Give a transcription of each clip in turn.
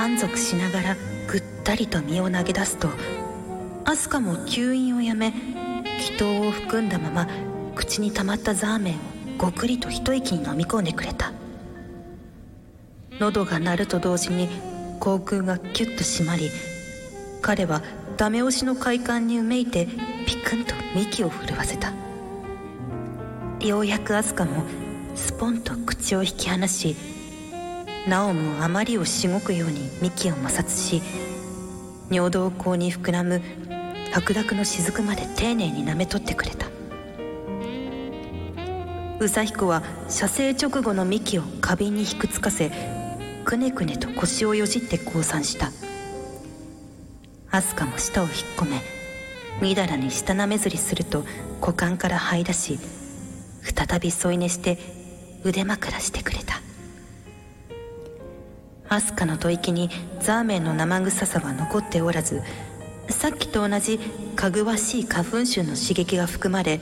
満足しながらぐったりと身を投げ出すとアスカも吸引をやめ気筒を含んだまま口に溜まったザーメンをごくりと一息に飲み込んでくれた。喉が鳴ると同時に口腔がキュッと締まり彼はダメ押しの快感にうめいてピクンと幹を震わせた。ようやくアスカもスポンと口を引き離しなおもあまりをしごくように幹を摩擦し尿道口に膨らむ白濁の雫まで丁寧に舐め取ってくれた。宇佐彦は射精直後の幹を花瓶にひくつかせくねくねと腰をよじって降参した。アスカも舌を引っ込めみだらに舌なめずりすると股間から這い出し再び添い寝して腕枕してくれた。アスカの吐息にザーメンの生臭さは残っておらずさっきと同じかぐわしい花粉臭の刺激が含まれ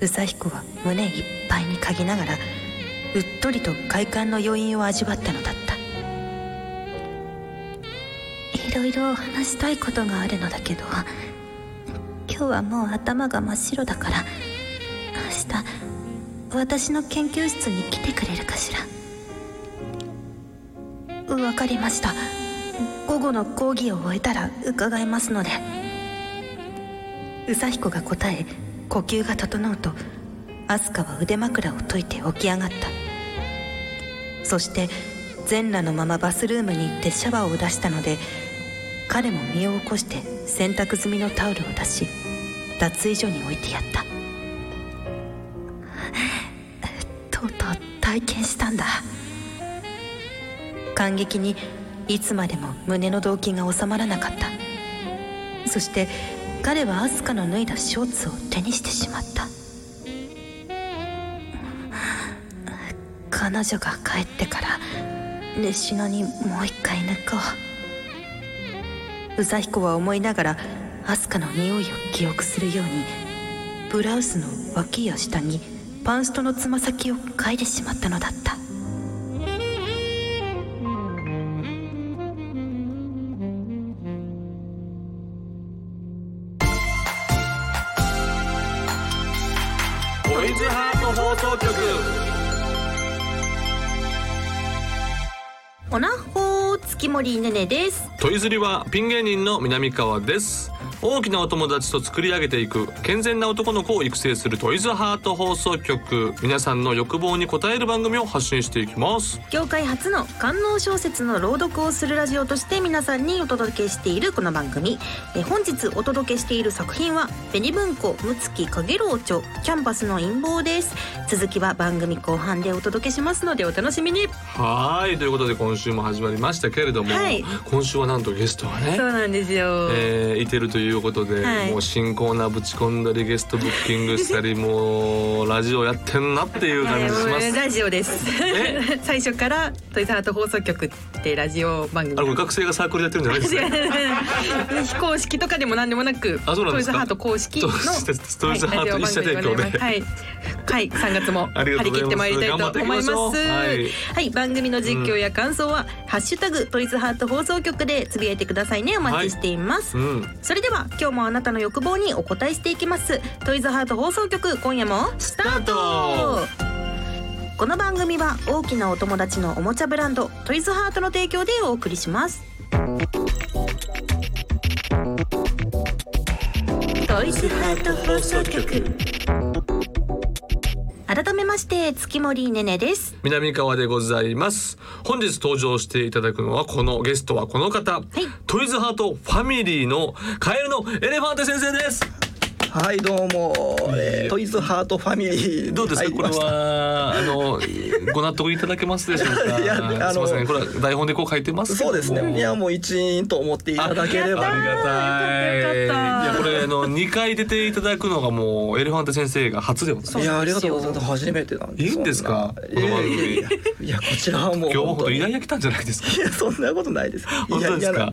宇佐彦は胸いっぱいに嗅ぎながらうっとりと快感の余韻を味わったのだった。いろいろ話したいことがあるのだけど今日はもう頭が真っ白だから明日私の研究室に来てくれるかしら。わかりました。午後の講義を終えたら伺いますので。宇佐彦が答え呼吸が整うとアスカは腕枕を解いて起き上がった。そして全裸のままバスルームに行ってシャワーを出したので彼も身を起こして洗濯済みのタオルを出し脱衣所に置いてやった。とうとう体験したんだ。感激にいつまでも胸の動悸が収まらなかった。そして彼はアスカの脱いだショーツを手にしてしまった。彼女が帰ってから熱しのにもう一回抜こう。宇佐彦は思いながらアスカの匂いを記憶するようにブラウスの脇や下にパンストのつま先を嗅いでしまったのだった。リーねねです。トイズリはピン芸人の南川です。大きなお友達と作り上げていく健全な男の子を育成するトイズハート放送局。皆さんの欲望に応える番組を発信していきます。業界初の官能小説の朗読をするラジオとして皆さんにお届けしているこの番組。え本日お届けしている作品は紅文庫むつきかげろうちょキャンパスの陰謀です。続きは番組後半でお届けしますのでお楽しみに。はいということで今週も始まりましたけれども、はい。今週はなんとゲストがねそうなんですよ、えーいてるということで、はい。もう新コーナーぶち込んだりゲストブッキングしたりもうラジオやってんなっていう感じします、ラジオです。え？最初からトイザハート放送局ってラジオ番組。あの学生がサークルでやってるんじゃないですか？非公式とかでも何でもなくあそうなんですか？トイズハート公式のトイズトイズハート一社提供で。はい、はい、3月も張り切ってまいりたいと思います。はいはい、番組の実況や感想は、ハッシュタグトイズハート放送局でつぶやいてくださいね。お待ちしています、うん。それでは今日もあなたの欲望にお答えしていきます。トイズハート放送局今夜もスタート。この番組は大きなお友達のおもちゃブランドトイズハートの提供でお送りします。トイズハート放送局改めまして月森ねねです。南川でございます。本日登場していただくのはこのゲストはこの方、い。トイズハートファミリーのカエルのエレファンテ先生ですはいどうも、えートイズハートファミリー。どうですか、これはあのご納得いただけますでしょうか？いやあのすみません。これは台本でこう書いてますそうですね。いやもう一員と思っていただければ。ありがたい。いやこれあの2回出ていただくのがもうエレファント先生が初でもい。やありがとうございます。初めてなんでいいんですか？この番組いやいやいやいやこちらはもう今日は本当に。イヤイヤ来たんじゃないですか？いやそんなことないです。本当ですか？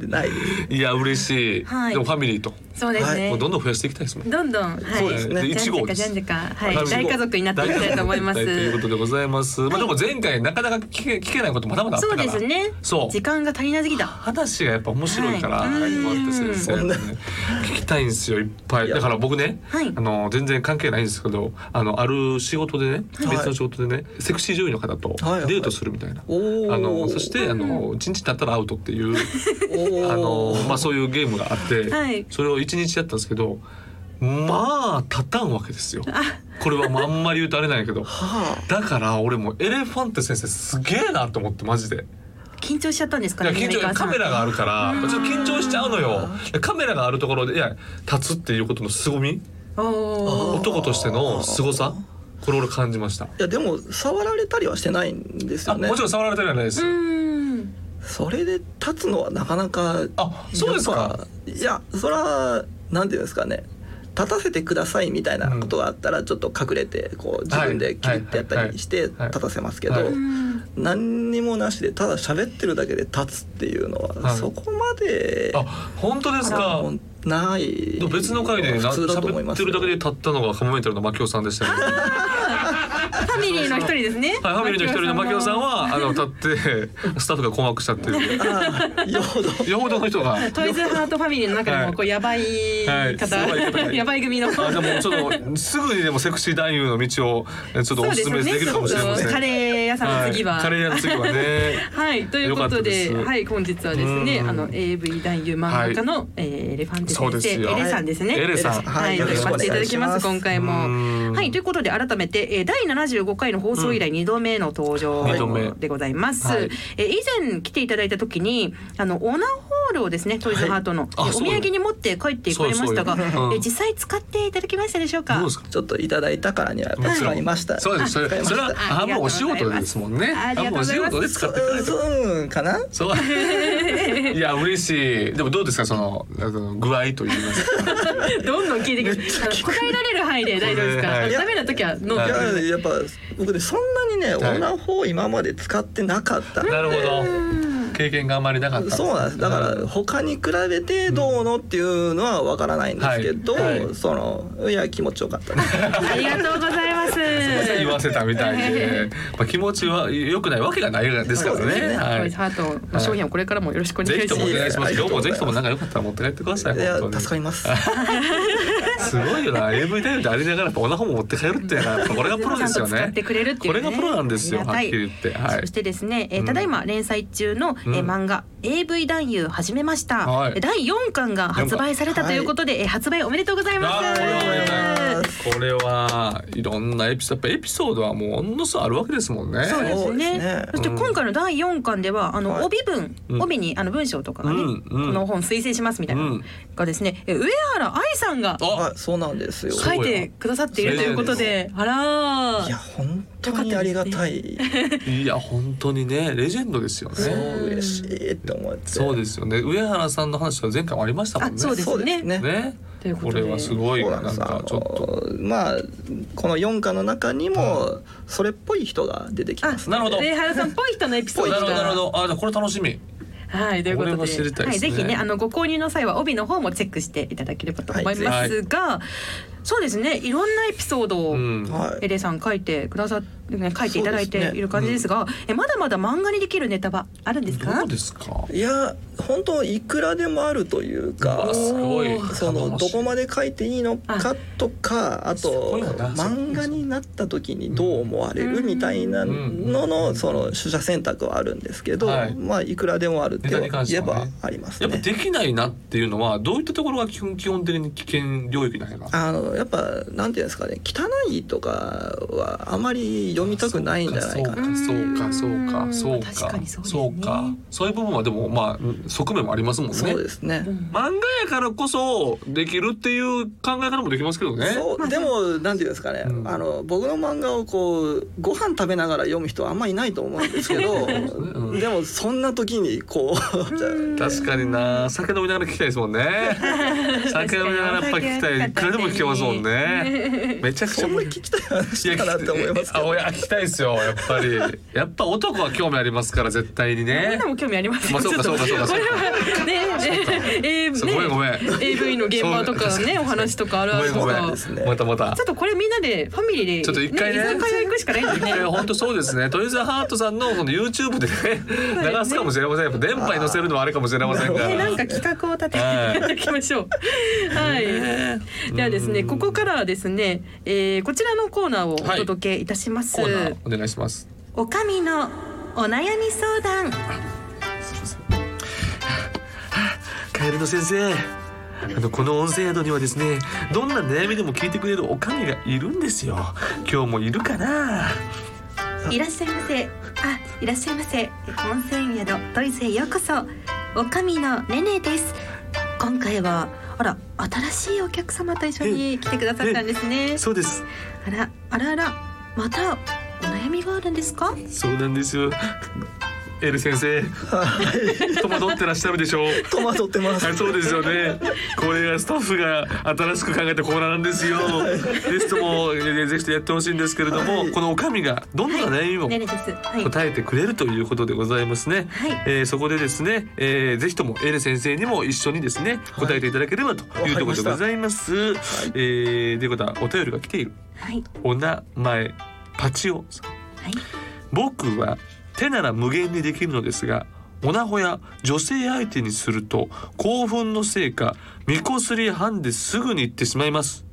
いや嬉しい、はい。でもファミリーと。そうですね、もうどんどん増やしていきたいですもんどんどんはい。そうですね。で一号じゃんじゃかはい。はい大家族になっていきたいと思いますということでございます、まあでも前回なかなか聞け聞けないことまだまだあったそうですね。そう。時間が足りなすぎた話がやっぱ面白いから、はい。先生聞きたいんですよいっぱい。だから僕ね、はい。あの全然関係ないんですけどあのある仕事でねはい。別の仕事でね、セクシー女優の方とデートするみたいな、あのそしてあの一日経ったらアウトっていうあのまあそういうゲームがあって、はい。それを一日やったんですけどまあ立たんわけですよ。これはあんまり言うとあれなんやけど。はだから俺もエレファント先生すげえなと思ってマジで。緊張しちゃったんですかいや緊張カメラがあるからちょっと緊張しちゃうのよ。カメラがあるところでいや立つっていうことの凄み？男としての凄さ？これ俺感じました。いやでも触られたりはしてないんですあよね。もちろん触られたりはないです。うん。それで立つのはなかなかあそうですか。いやそれはなんていうんですかね立たせてくださいみたいなことがあったらちょっと隠れてこう自分でキュッてやったりしてはい。立たせますけどはい。何にもなしでただ喋ってるだけで立つっていうのははい。そこまであ本当ですか？ない。でも別の回でな普通だと思います喋ってるだけで立ったのがカモメンタルの牧雄さんでしたね。ファミリーの一人ですね。はい、ファミリーの一人の牧雄さんはあの立ってスタッフが困惑しちゃってる。ああよほど。よほどの人が。トイズハートファミリーの中ではいもこうやばいはい。方、やばい方が やばい組の。あでもちょっとすぐにでもセクシー男優の道をえちょっとお勧めできるかもしれません。カレー屋さんの次は、い、カレー屋の次はね。はい、ということで、はい、本日はですね、うん。あの AV 男優漫画家の、えーエレファンテ先生、エレさんですね。エレさん。はい、呼ばせていただきます。今回うん。も。はい、ということで改めて、えー、第75回の放送以来2度目の登場でございます。はい。えー以前来ていただいた時に、あのオナホールをですね、トイズハートの、あえーお土産に持って帰っていかれましたが、そうそううんえー実際使っていただきましたでしょうか？どうですか？ちょっといただいたからには使いましたそうです。それ使いましたそれはあもうお仕事ですもんね。ありがとうございますもうお仕事で使ってくれる。うんかな？そう。いや嬉しい。でもどうですかそのあの具合と言いますか？どんどん聞いてきます。答えられる範囲で大丈夫ですか？はいダメな時はノはいいートややっぱ僕ねそんなにね、はいオナホを今まで使ってなかったなるほど。経験があままりなかった。そうなんですだから他に比べてどうのっていうのはわからないんですけど、はいはいそのいや気持ちよかったねありがとうございます。言わせたみたいで、まあ気持ちは良くないわけがないですからね。ねはい。ハートの商品をこれからもよろしくお願いします。ぜひともお願いします。今日もぜひともなんかよかったら持って帰ってください。いや助かります すごいよな。AV タイムでありながらやっぱオナホも持って帰るっていうのはやっぱこれがプロですよね。ちゃんと使ってくれるっていうね。これがプロなんですよはっきり言って。はい。そしてですね、えただいま連載中の、え漫画 AV 男優始めました、はい。第4巻が発売されたということで、えー発売おめでとうございます。これはいろんなエピソードやっぱエピソードはもうものすごいあるわけですもんね。そうですね。そして今回の第4巻ではあのはい。帯文、うん。帯にあの文章とかがね、うんうん。この本推薦しますみたいなのうんがですね、えー上原愛さんがあはいそうなんですよ。書いてくださっているということであらー。いや本当にありがたい。いや本当にねレジェンドですよそうね嬉しいって思って。そうですよね。上原さんの話は前回もありましたもんね。あそうですね。ね。というこれはすごいなんんです。あちょっと。のまあこの4巻の中にもそれっぽい人が出てきますなるほど。上原さんっぽい人のエピソードが。なるほどなるほど。あじゃあこれ楽しみはい、ということで、ね。はい、ぜひね、あのご購入の際は帯の方もチェックしていただければと思いますが、そうですね、いろんなエピソードを、エレさん書いてくださね書いていただいている感じですが、えまだまだ漫画にできるネタはあるんですか？どう？ですか？いや本当いくらでもあるといううかわすごい。そのどこまで書いていいのかとかあと漫画になった時にどう思われるみたいなののその取捨選択はあるんですけど、はい。まあいくらでもあるって言えばありますね。やっぱできないなっていうのはどういったところが基本基本的に危険領域なんやな。あのやっぱなんていうんですかね汚いとかはあまり読みたくないんじゃないかな。そうかそうかそうか確そうか。そうですね。そうか。そういう部分はでもまあ側面もありますもんね。そうですね、漫画やからこそできるっていう考え方もできますけどね。そうでもなんていうんですかね、うん。あの僕の漫画をこうご飯食べながら読む人はあんまりいないと思うんですけど、うん。でもそんな時にこう確かにな。酒飲みながら聞きたいですもんね。酒飲みながらやっぱ聞きたい。いくらでも聞けますもんね。めちゃくちゃ聞きたい。話かなって思いますけどや聞きたいですよやっぱり。やっぱ男は興味ありますから絶対にみね。んなも興味ありますよ。まあそうかそうかそうか。これはねえそうごめんごめん AV の現場とかねお話とかあるあるとかですねまたまたちょっとこれみんなでファミリーでちょっと一回ね居酒屋行くしかないんでね本当そうですね。トイズハートさんのこの YouTube でね流すかもしれません。やっぱ電波に乗せるのはあれかもしれませんから。ねなんか企画を立てていただきましょう。はい。ではですね、ここからはですね、えー、こちらのコーナーをお届けいたします。コーナーお願いします。おかみのお悩み相談カエルの先生。あのこの温泉宿にはですねどんな悩みでも聞いてくれるおかみがいるんですよ。今日もいるかな？いらっしゃいませ。あいらっしゃいませ。温泉宿トイズへようこそ。おかみのねねです。今回はあら新しいお客様と一緒に来てくださったんですね。そうです。あらあらあらまたお悩みがあるんですか？そうなんですよエル先生戸惑ってらっしゃるでしょう戸惑ってますはい、そうですよね。これがスタッフが新しく考えたコーナーなんですよ。ゲストもえーぜひとやってほしいんですけれども、このおかみがどんな悩みも答えてくれるということでございますね。はいえーそこでですね、えーぜひともエレ先生にも一緒にですね答えていただければというところでございます。えーということはお便りが来ている。はいお名前パチオさん。はい僕は手なら無限にできるのですがオナホや女性相手にすると興奮のせいかみこすりハンですぐに行ってしまいます。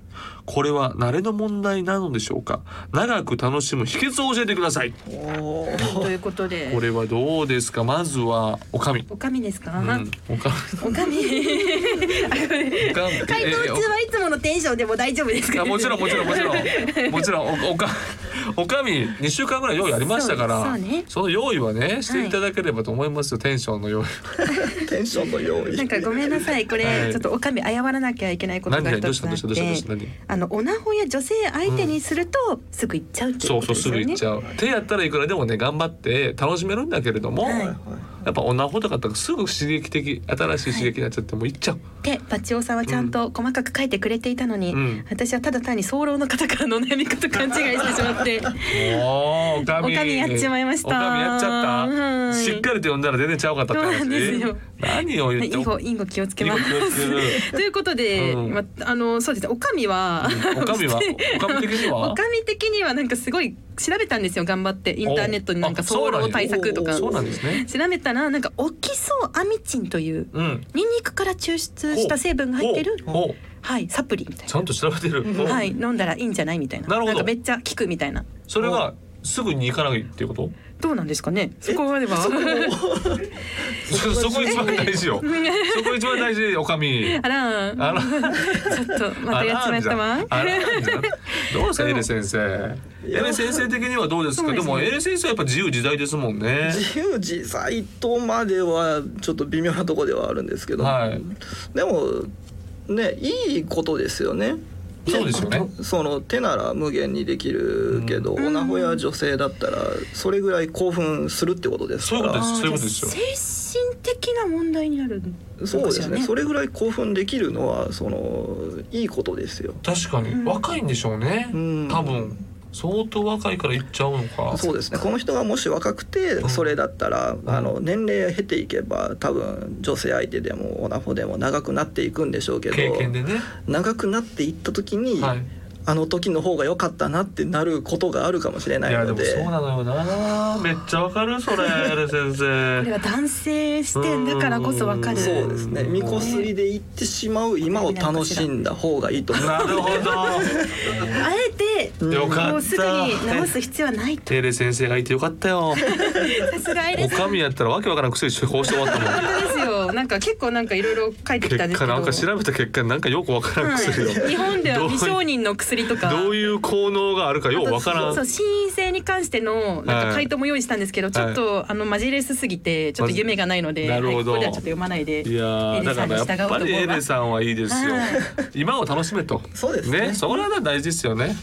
これは慣れの問題なのでしょうか？長く楽しむ秘訣を教えてください。ということで。これはどうですか？まずはおかみ、おかみですか、うん、おかおかみ。おかみ。回答中はいつものテンションでも大丈夫ですか、あもちろんもちろんもちろん。もちろん おおかおかみ2週間ぐらい用意ありましたからそうその用意はねしていただければと思いますよ、テンションの用意。テンションの用意。なんかごめんなさい。これ、はい。ちょっとおかみ謝らなきゃいけないことがう一つあっした？どうした？どうした？どうした？て何？あのオナホや女性相手にすると、すぐ行っちゃうっていうそうそうすことですよね。ぐ行っちゃう。手やったらいくらでもね頑張って楽しめるんだけれども、はいやっぱ女ほとかだったらすぐ刺激的新しい刺激になっちゃってもう行っちゃう、でバチオさんはちゃんと細かく書いてくれていたのに、うん。私はただ単に早漏の方からのお悩み方勘違いしてしまって。おーおかみ。やっちまいました。おかみやっちゃった、はいしっかりと読んだら全然ちゃうかったって話そうなんですよ。何を言ってインゴインゴ気をつけます。ということで、うん。まあのそうですね。おかみは、うん。おかみは？おかみ的には？おかみ的にはなんかすごい調べたんですよ頑張って。インターネットになんか早漏対策とか。そうなんですね。調べたらなんかオキソアミチンといううん。ニンニクから抽出した成分が入ってるはいサプリみたいちゃんと調べてる、な、はい飲んだらいいんじゃないみたいな。なるほど。んかめっちゃ効くみたいな。それがすぐに行かないっていうこと？どうなんですかね？そこまでは？そ そこ一番大事よ。そこ一番大事おかみ。あらあらちょっとまたやっちまったわあらんじゃん。どうですか？エレ先生。エレ先生的にはどうですか？でもエレ先生はやっぱ自由自在ですもんね。自由自在とまではちょっと微妙なところではあるんですけど、はい。でもねいいことですよね。そうですよね。その手なら無限にできるけど、オナホや女性だったらそれぐらい興奮するってことですかそういうことらです。そういうことですよ。精神的な問題になるそうですね。それぐらい興奮できるのはそのいいことですよ。確かに。若いんでしょうね。うん。多分相当若いから行っちゃうのか。そうですね。この人がもし若くてそれだったら、あの年齢を経ていけば多分女性相手でもオナホでも長くなっていくんでしょうけど経験でね。長くなっていった時に、はいあの時の方が良かったなってなることがあるかもしれないいやでのでもそうなのよ。なめっちゃわかるそれ。先これ生は男性視点だからこそわかる。そうですね。見こすりで行ってしまう今を楽しんだ方がいいと思う。なるほ あえてどよかっもうすぐに直す必要はないと。たエレ先生がいてよかったよ。さすがエレさん。おかみやったらわけわからん薬処方して終わったもん。本当ですよなんか結構なんかいろいろ書いてきたんですけど。結果なんか調べた結果なんかよくわからん薬を、はい、日本では未承認の薬とか。どういう効能があるかようわからん。そう心因性に関してのなんか回答も用意したんですけど、ちょっと、あのマジレスすぎてちょっと夢がないので、なるほど。はい。ここではちょっと読まないで。いやーだからやっぱりエレさんはいいですよ、はい。今を楽しめと。そうですね。それは大事ですよね。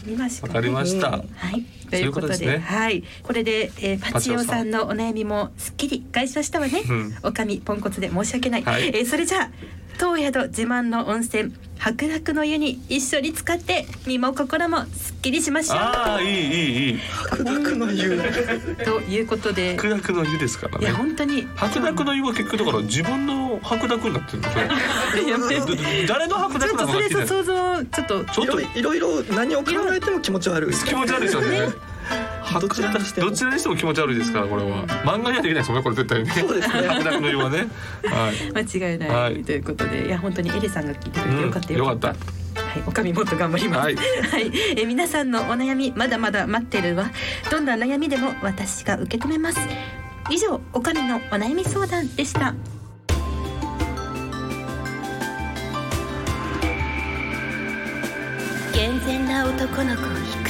わかりました、うんはい、ということでね。はい、これで、えー、パチオさんのお悩みもすっきり解消したわね。うん。おかみポンコツで申し訳ない。はい。えーそれじゃあ当宿自慢の温泉白濁の湯に一緒に使って身も心もすっきりしましょああいいいいいい。白濁の湯。う。ということで、白濁の湯ですからいやね本当に。白濁の湯は結局だから自分の白濁になってるんですねやめて。どど誰の白ちょ濁なのっとそれ想像ちょっと。ちょっといろいろ何を考えても気持ち悪い。気持ち悪いですよね どちらにしてもどちらにしても気持ち悪いですからこれは漫画にはできないですもんねこれ絶対にねそうですね白濁の湯はねはい間違いない、はいということでいや本当にエレさんが聞いてくれてよかったうんよかった。はい、おかみもっと頑張ります。ははいい、え皆さんのお悩みまだまだ待ってるわ。どんな悩みでも私が受け止めます。以上、おかみのお悩み相談でした。健全な男の子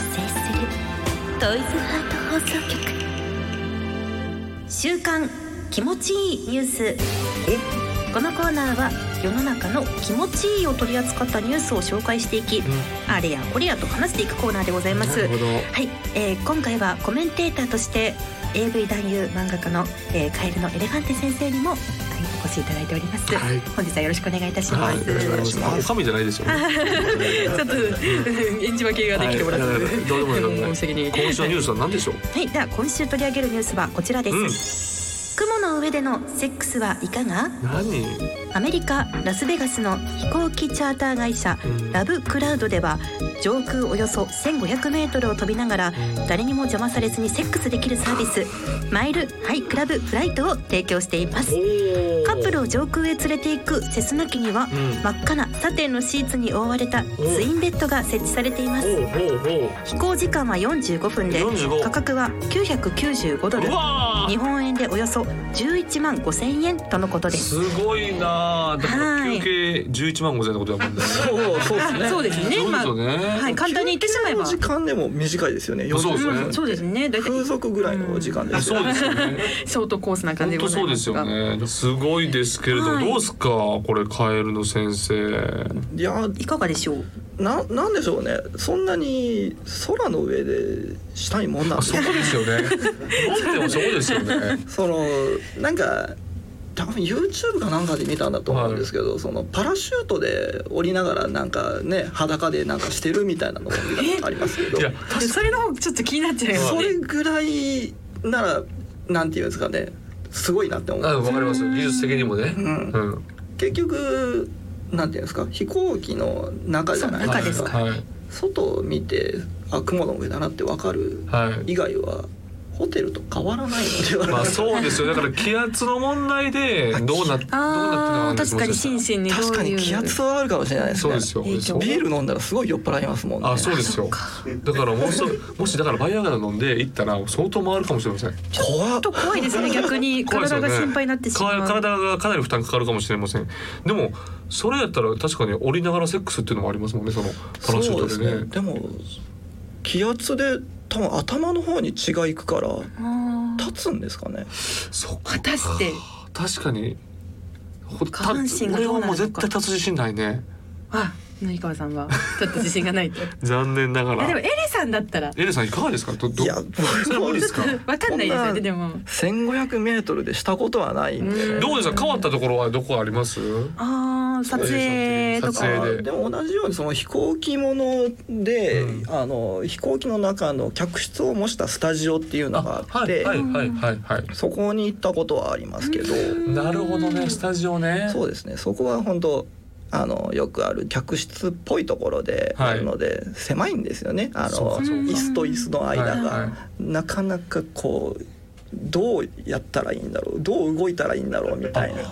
トイズハート放送局。週刊気持ちいいニュース。このコーナーは世の中の気持ちいいを取り扱ったニュースを紹介していき、あれやこれやと話していくコーナーでございます。はい、えー今回はコメンテーターとして AV 男優漫画家の、えーカエルのエレファンテ先生にも、はい、お越しいただいております、はい。本日はよろしくお願いいたします、はい、よろしくお願いします。おかみじゃないですよね。ちょっっと演じ分けができておらず、はいいやいやどうでもいいどうでもいい申し訳ない。今週のニュースは何でしょう？はい、では今週取り上げるニュースはこちらです、うん雲の上でのセックスはいかが？何？アメリカラスベガスの飛行機チャーター会社うん。ラブクラウドでは上空およそ1500メートルを飛びながら誰にも邪魔されずにセックスできるサービスマイルハイクラブフライトを提供していますカップルを上空へ連れて行くセスナ機にはうん真っ赤なサテンのシーツに覆われたツインベッドが設置されています飛行時間は45分で45価格は995ドう。ル日本円でおよそ11万5千円とのことー。ですすごいなあ。だからはい休憩十一万五千円のことだもんね。そうそうですねそうですね。そうですよね。はい、簡単に言ってしまえば。時間でも短いですよねそうですね40分そうですね。大体風俗ぐらいの時間ですよそうですよね。ショートコースな感じ本当そうですでございますが。よね。すごいですけれど、はいどうですか？これカエルの先生。いやいかがでしょう？ななんでしょうねそんなに空の上でしたいもんなんそこですよね。思ってもそうですよね。そのなんか多分 YouTube かなんかで見たんだと思うんですけど、そのパラシュートで降りながらなんかね裸でなんかしてるみたいなのを見たことありますけどいやそれの方ちょっと気になっちゃいますそれね。ぐらいならなんていうんですかねすごいなって思うあわかりますよ。技術的にもね。うんうん。結局なんていうんですか飛行機の中じゃないですか。はい。外を見てあ雲の上だなってわかるはい。以外はホテルと変わらないのでは。まあそうですよ。だから気圧の問題でどうなどうなってた確かに心身にどういう。確かに気圧はあるかもしれないですね。そうですよ。ビール飲んだらすごい酔っ払いますもんね。あそうですよ。だからもしもしだからバイアガラ飲んで行ったら相当回るかもしれません。ちょっと怖いですね。逆に。体が心配になってしまう。か体がかなり負担かかるかもしれません。でもそれやったら確かに降りながらセックスっていうのもありますもんねそのパラシュートでね。そうですでも気圧で多分頭の方に血がいくから立つんですかね。そっか。果たして。確かに。ほ下半身が俺はどうなるのか。もう絶対立つ自信ないね。あ、ぬ川さんは。ちょっと自信がないと。い 残念ながら。やでもエレさんだったら。エレさんいかがですか？どどいやそれは無理ですか？わかんないですよね。でも。1500メートルでしたことはないんで。うん。どうですか？変わったところはどこあります？ああ、撮影とか。でも同じようにその飛行機もので、うん。あの飛行機の中の客室を模したスタジオっていうのがあってはいはいはいはいはい。そこに行ったことはありますけど、なるほどねスタジオね。そうですね。そこは本当あのよくある客室っぽいところではい。あるので、狭いんですよね。あの椅子と椅子の間が、はいはい。なかなかこうどうやったらいいんだろう？どう動いたらいいんだろう？みたいな。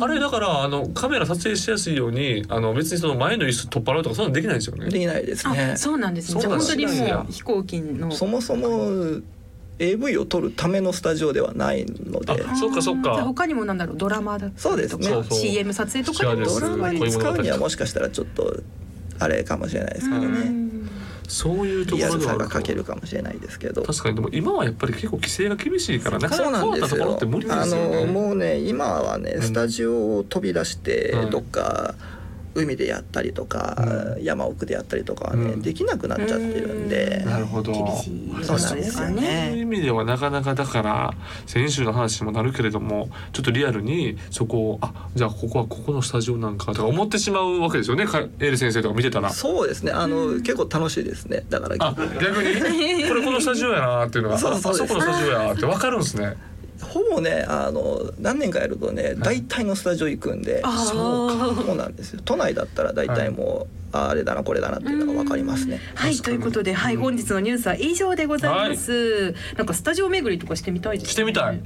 あれだからあのカメラ撮影しやすいようにあの別にその前の椅子取っ払うとかそういうのできないんですよね。できないですね。あ、そうなんですね。じゃ本当にねもう飛行機の。そもそも AV を撮るためのスタジオではないので。あそっかそっか。じゃあ他にもなんだろう？ドラマだったりとかそうですね。そうそう。CM 撮影とかでもドラマに使うにはもしかしたらちょっとあれかもしれないですけどうねんそういうところではが欠けるかもしれないですけど。確かにでも今はやっぱり結構規制が厳しいからなかそうなんですよ。って無理ですよあのねもうね今はねうん。スタジオを飛び出してうん。どっか海でやったりとか、山奥でやったりとかはね、うん。できなくなっちゃってるんで、なるほど。厳しい。そうなんですよそういうね。意味ではなかなかだから先週の話にもなるけれどもちょっとリアルにそこをあじゃあここはここのスタジオなんかとか思ってしまうわけですよね。かエール先生とか見てたら。そうですね。あの、結構楽しいですね。だからあ逆に？これこのスタジオやなっていうのがあそうそうあそこのスタジオやってわかるんですね。ほぼねあの何年かやるとね大体のスタジオ行くんで、あー。そうなんですよ。都内だったら大体もう、ああれだなこれだなっていうのが分かりますね。はいということで、はい、うん。本日のニュースは以上でございます。なんかスタジオ巡りとかしてみたいです、ね。してみたい。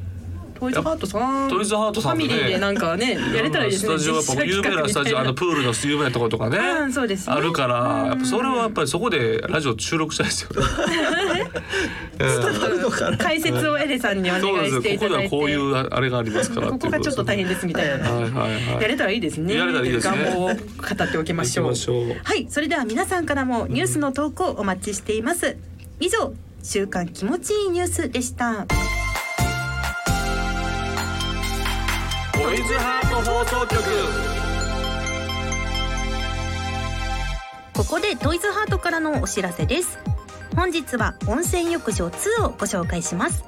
トイズハートさん。トイズハートさんファミリーでなんかね、やれたらいいですね。スタジオやっぱ有名なスタジオあのプールの有名なところとかね、うんそうですねあるからやっぱそれはやっぱりそこでラジオ収録したいですよ 解説をエレさんにお願いしていただて。はいこういうあれがありますからここがちょっと大変ですみたいな。はいはいはいやれたらいいですね。やれたらいいですね願望を語っておきましょう。はい、それでは皆さんからもニュースの投稿をお待ちしています。以上、週刊気持ちいいニュースでした。トイズハート放送局。ここでトイズハートからのお知らせです。本日は温泉浴場2をご紹介します。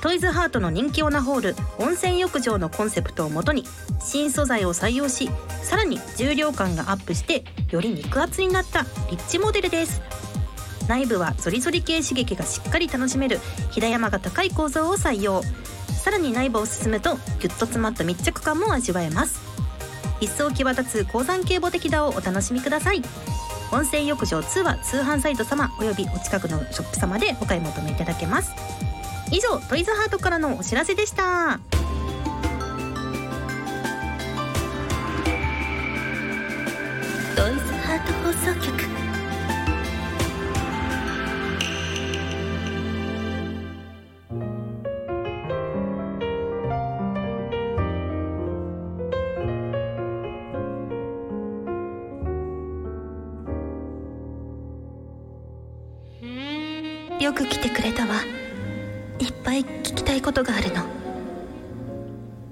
トイズハートの人気オナホール温泉浴場のコンセプトをもとに新素材を採用しさらに重量感がアップしてより肉厚になったリッチモデルです。内部はゾリゾリ系刺激がしっかり楽しめる平山が高い構造を採用。さらに内部を進むとギュッと詰まった密着感も味わえます。一層際立つ鉱山系ボテキダをお楽しみください。温泉浴場2は通販サイト様およびお近くのショップ様でお買い求めいただけます。以上トイズハートからのお知らせでした。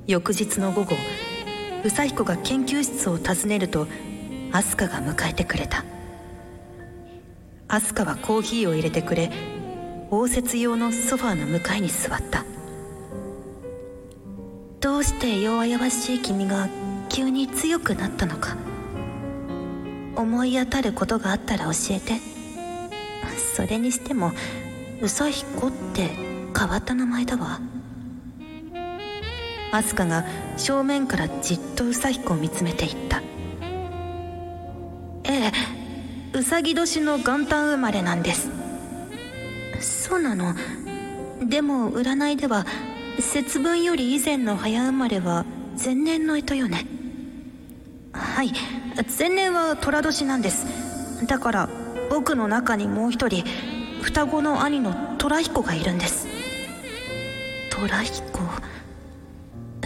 翌日の午後宇佐彦が研究室を訪ねるとアスカが迎えてくれた。アスカはコーヒーを入れてくれ応接用のソファーの向かいに座った。どうして弱々しい君が急に強くなったのか思い当たることがあったら教えて。それにしても宇佐彦って変わった名前だわ。アスカが正面からじっと宇佐彦を見つめていった。ええうさぎ年の元旦生まれなんです。そうなの。でも占いでは節分より以前の早生まれは前年の干支よね。はい。前年は寅年なんです。だから僕の中にもう一人双子の兄の虎彦がいるんです。虎彦？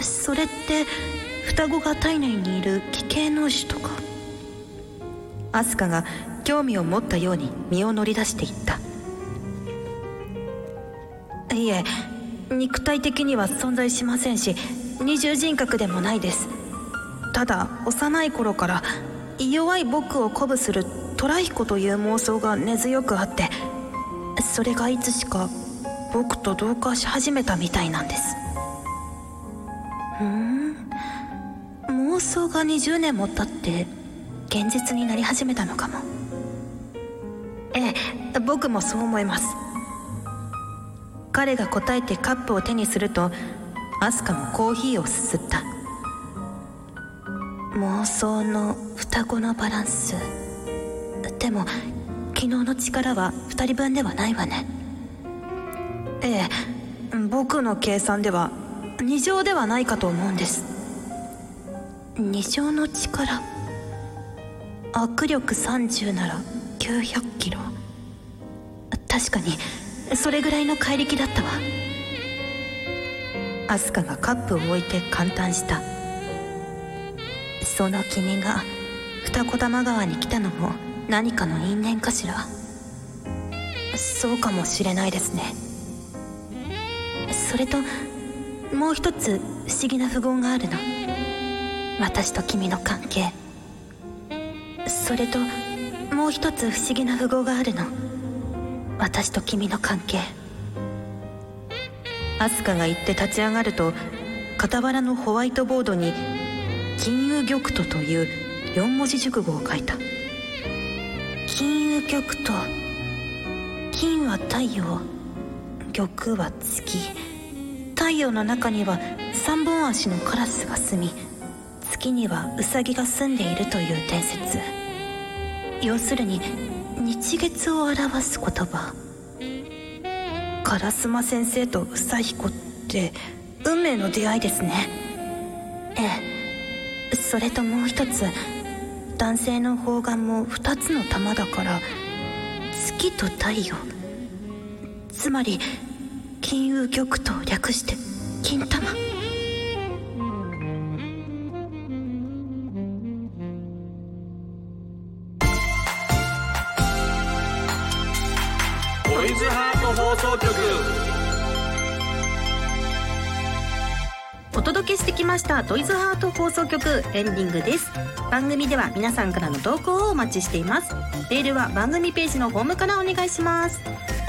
それって双子が体内にいる奇形脳種とか？アスカが興味を持ったように身を乗り出していった。いえ肉体的には存在しませんし二重人格でもないです。ただ幼い頃から弱い僕を鼓舞する虎彦という妄想が根強くあってそれがいつしか僕と同化し始めたみたいなんです。ふん妄想が20年も経って現実になり始めたのかも。ええ僕もそう思います。彼が答えてカップを手にするとアスカもコーヒーをすすった。妄想の双子のバランス。でも昨日の力は2人分ではないわね。ええ僕の計算では2乗ではないかと思うんです。2乗の力。握力30なら900キロ。確かにそれぐらいの怪力だったわ。アスカがカップを置いて感嘆した。その君が二子玉川に来たのも何かの因縁かしら。そうかもしれないですね。それともう一つ不思議な符号があるの。私と君の関係。それともう一つ不思議な符号があるの。私と君の関係。アスカが言って立ち上がると傍らのホワイトボードに「金融玉兎」という4文字熟語を書いた。金融玉兎金は太陽。玉は月。太陽の中には3本足のカラスが住み月にはウサギが住んでいるという伝説。要するに日月を表す言葉。烏丸先生と宇佐彦って運命の出会いですね。ええ。それともう一つ男性の方眼も2つの玉だから月と太陽。つまり金融玉と略して金玉。トイズハート放送局。お届けしてきましたトイズハート放送局エンディングです。番組では皆さんからの投稿をお待ちしています。メールは番組ページのホームからお願いします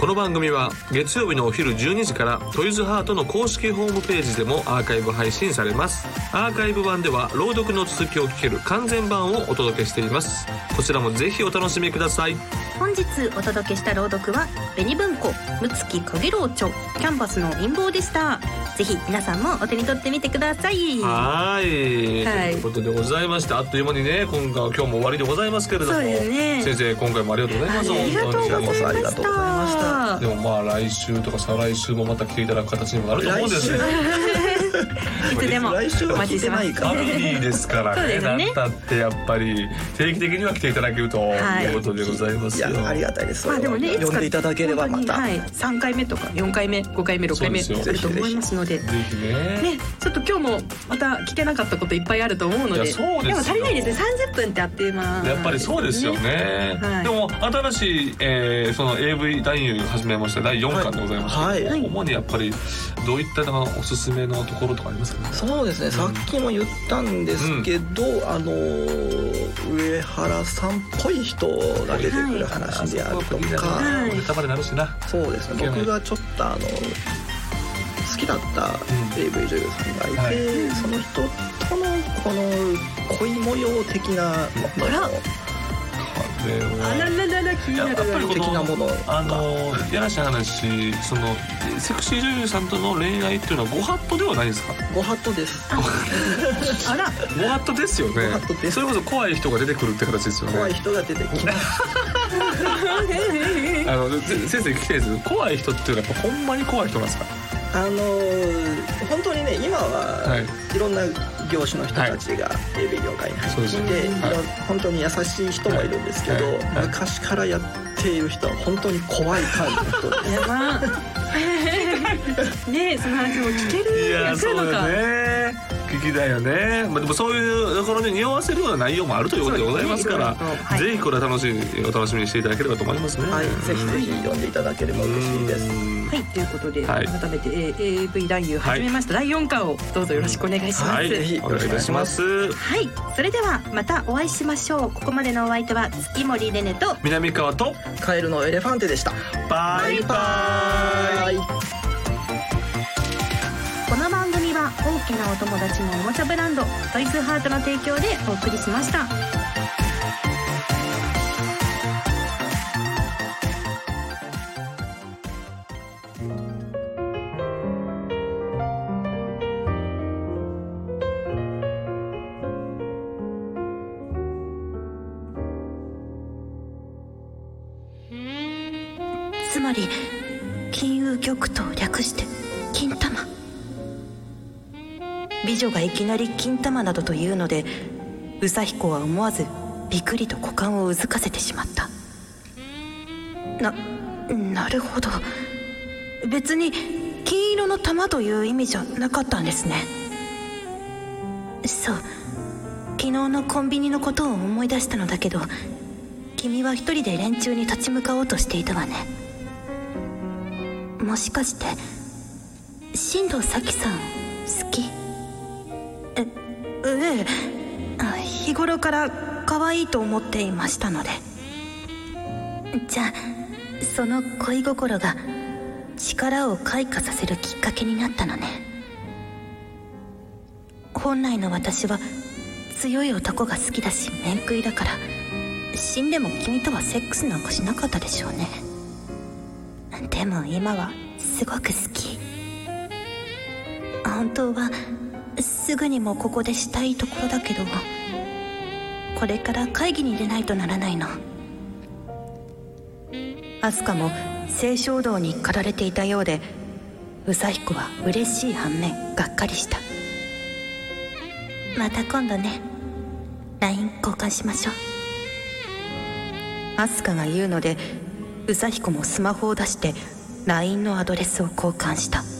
この番組は月曜日のお昼12時からトイズハートの公式ホームページでもアーカイブ配信されます。アーカイブ版では朗読の続きを聞ける完全版をお届けしています。こちらもぜひお楽しみください。本日お届けした朗読は紅文庫むつきかげろう著キャンバスの陰謀でした。ぜひ皆さんもお手に取ってみてください。はい。はい。ということでございましてあっという間にね今回今日も終わりでございますけれども。ね。先生今回もありがとうございます。ありがとうございました。ありがとうございました。でもまあ来週とか再来週もまた来ていただく形にもなると思うんですよ いつでも来週はお待ちしてます。来てないかファミリーですからね。ねなんたってやっぱり定期的には来ていただけるとはい。いうことでございますいよ、やありがたいです。まあでもねいつか呼んでいただければまた、はい、3回目とか4回目5回目6回目あると思いますので。ぜひね。ね、ちょっと今日もまた聞けなかったこといっぱいあると思うので。いやそうですよ。も足りないですね。30分ってあっという間やっぱりそうですよね。はい。でも新しい、えーその AV 男優始めました。第4巻でございましたけど、はい。主にやっぱりどういったのがおすすめのところとかありますかね。そうですね、さっきも言ったんですけど、あの上原さんっぽい人が出てくる話であるとか、はい。ネタバレになるしな。そうですね。僕がちょっとあの好きだった AV 女優さんがいて、はい。その人とのこの恋模様的なものあらこれあらは。ららら気になる。やっぱりこののあのやらしい話そのセクシー女優さんとの恋愛っていうのはご法度ではないですか？ご法度です。あら。ご法度ですよね。それこそ怖い人が出てくるって形ですよね。怖い人が出てきますあのぜ先生聞きたいです怖い人っていうのはやっぱほんまに怖い人なんですか？あの本当にね今は、はい。い、ろんな業種の人たちが AV 業界に入ってきて、はい。本当に優しい人もいるんですけど、はい。はい。昔からやっている人は本当に怖い感じの人。で すやば。ねえその話も聞けるいや来そうだるのかね。聞きだよね、まあ、でもそういうところに匂わせるような内容もあるということでございますからねはい。ぜひこれは楽しみお楽しみにしていただければと思いますね。はい、ぜひぜひ読んでいただければ嬉しいです。うんはいということで、はい。改めて、えー AV 男優始めました、第4巻をどうぞよろしくお願いします、はい。ぜひお願いいたします。はい、それではまたお会いしましょう。ここまでのお相手は月森レネと南川とカエルのエレファンテでした。バイバイイ。この番組は大きなお友達のおもちゃブランドトイズハートの提供でお送りしました。まり金融玉と略して金玉。美女がいきなり金玉などというので宇佐彦は思わずびくりと股間をうずかせてしまった。ななるほど。別に金色の玉という意味じゃなかったんですね。そう。昨日のコンビニのことを思い出したのだけど君は一人で連中に立ち向かおうとしていたわね。もしかして新藤咲さん好き？えええ。日頃から可愛いと思っていましたので。じゃあその恋心が力を開花させるきっかけになったのね。本来の私は強い男が好きだし面食いだから死んでも君とはセックスなんかしなかったでしょうねでも今はすごく好き。本当はすぐにもここでしたいところだけどこれから会議に出ないとならないの。アスカも性衝動に駆られていたようで宇佐彦は嬉しい反面がっかりした。また今度ね。LINE 交換しましょう。アスカが言うので宇佐彦もスマホを出して LINE のアドレスを交換した。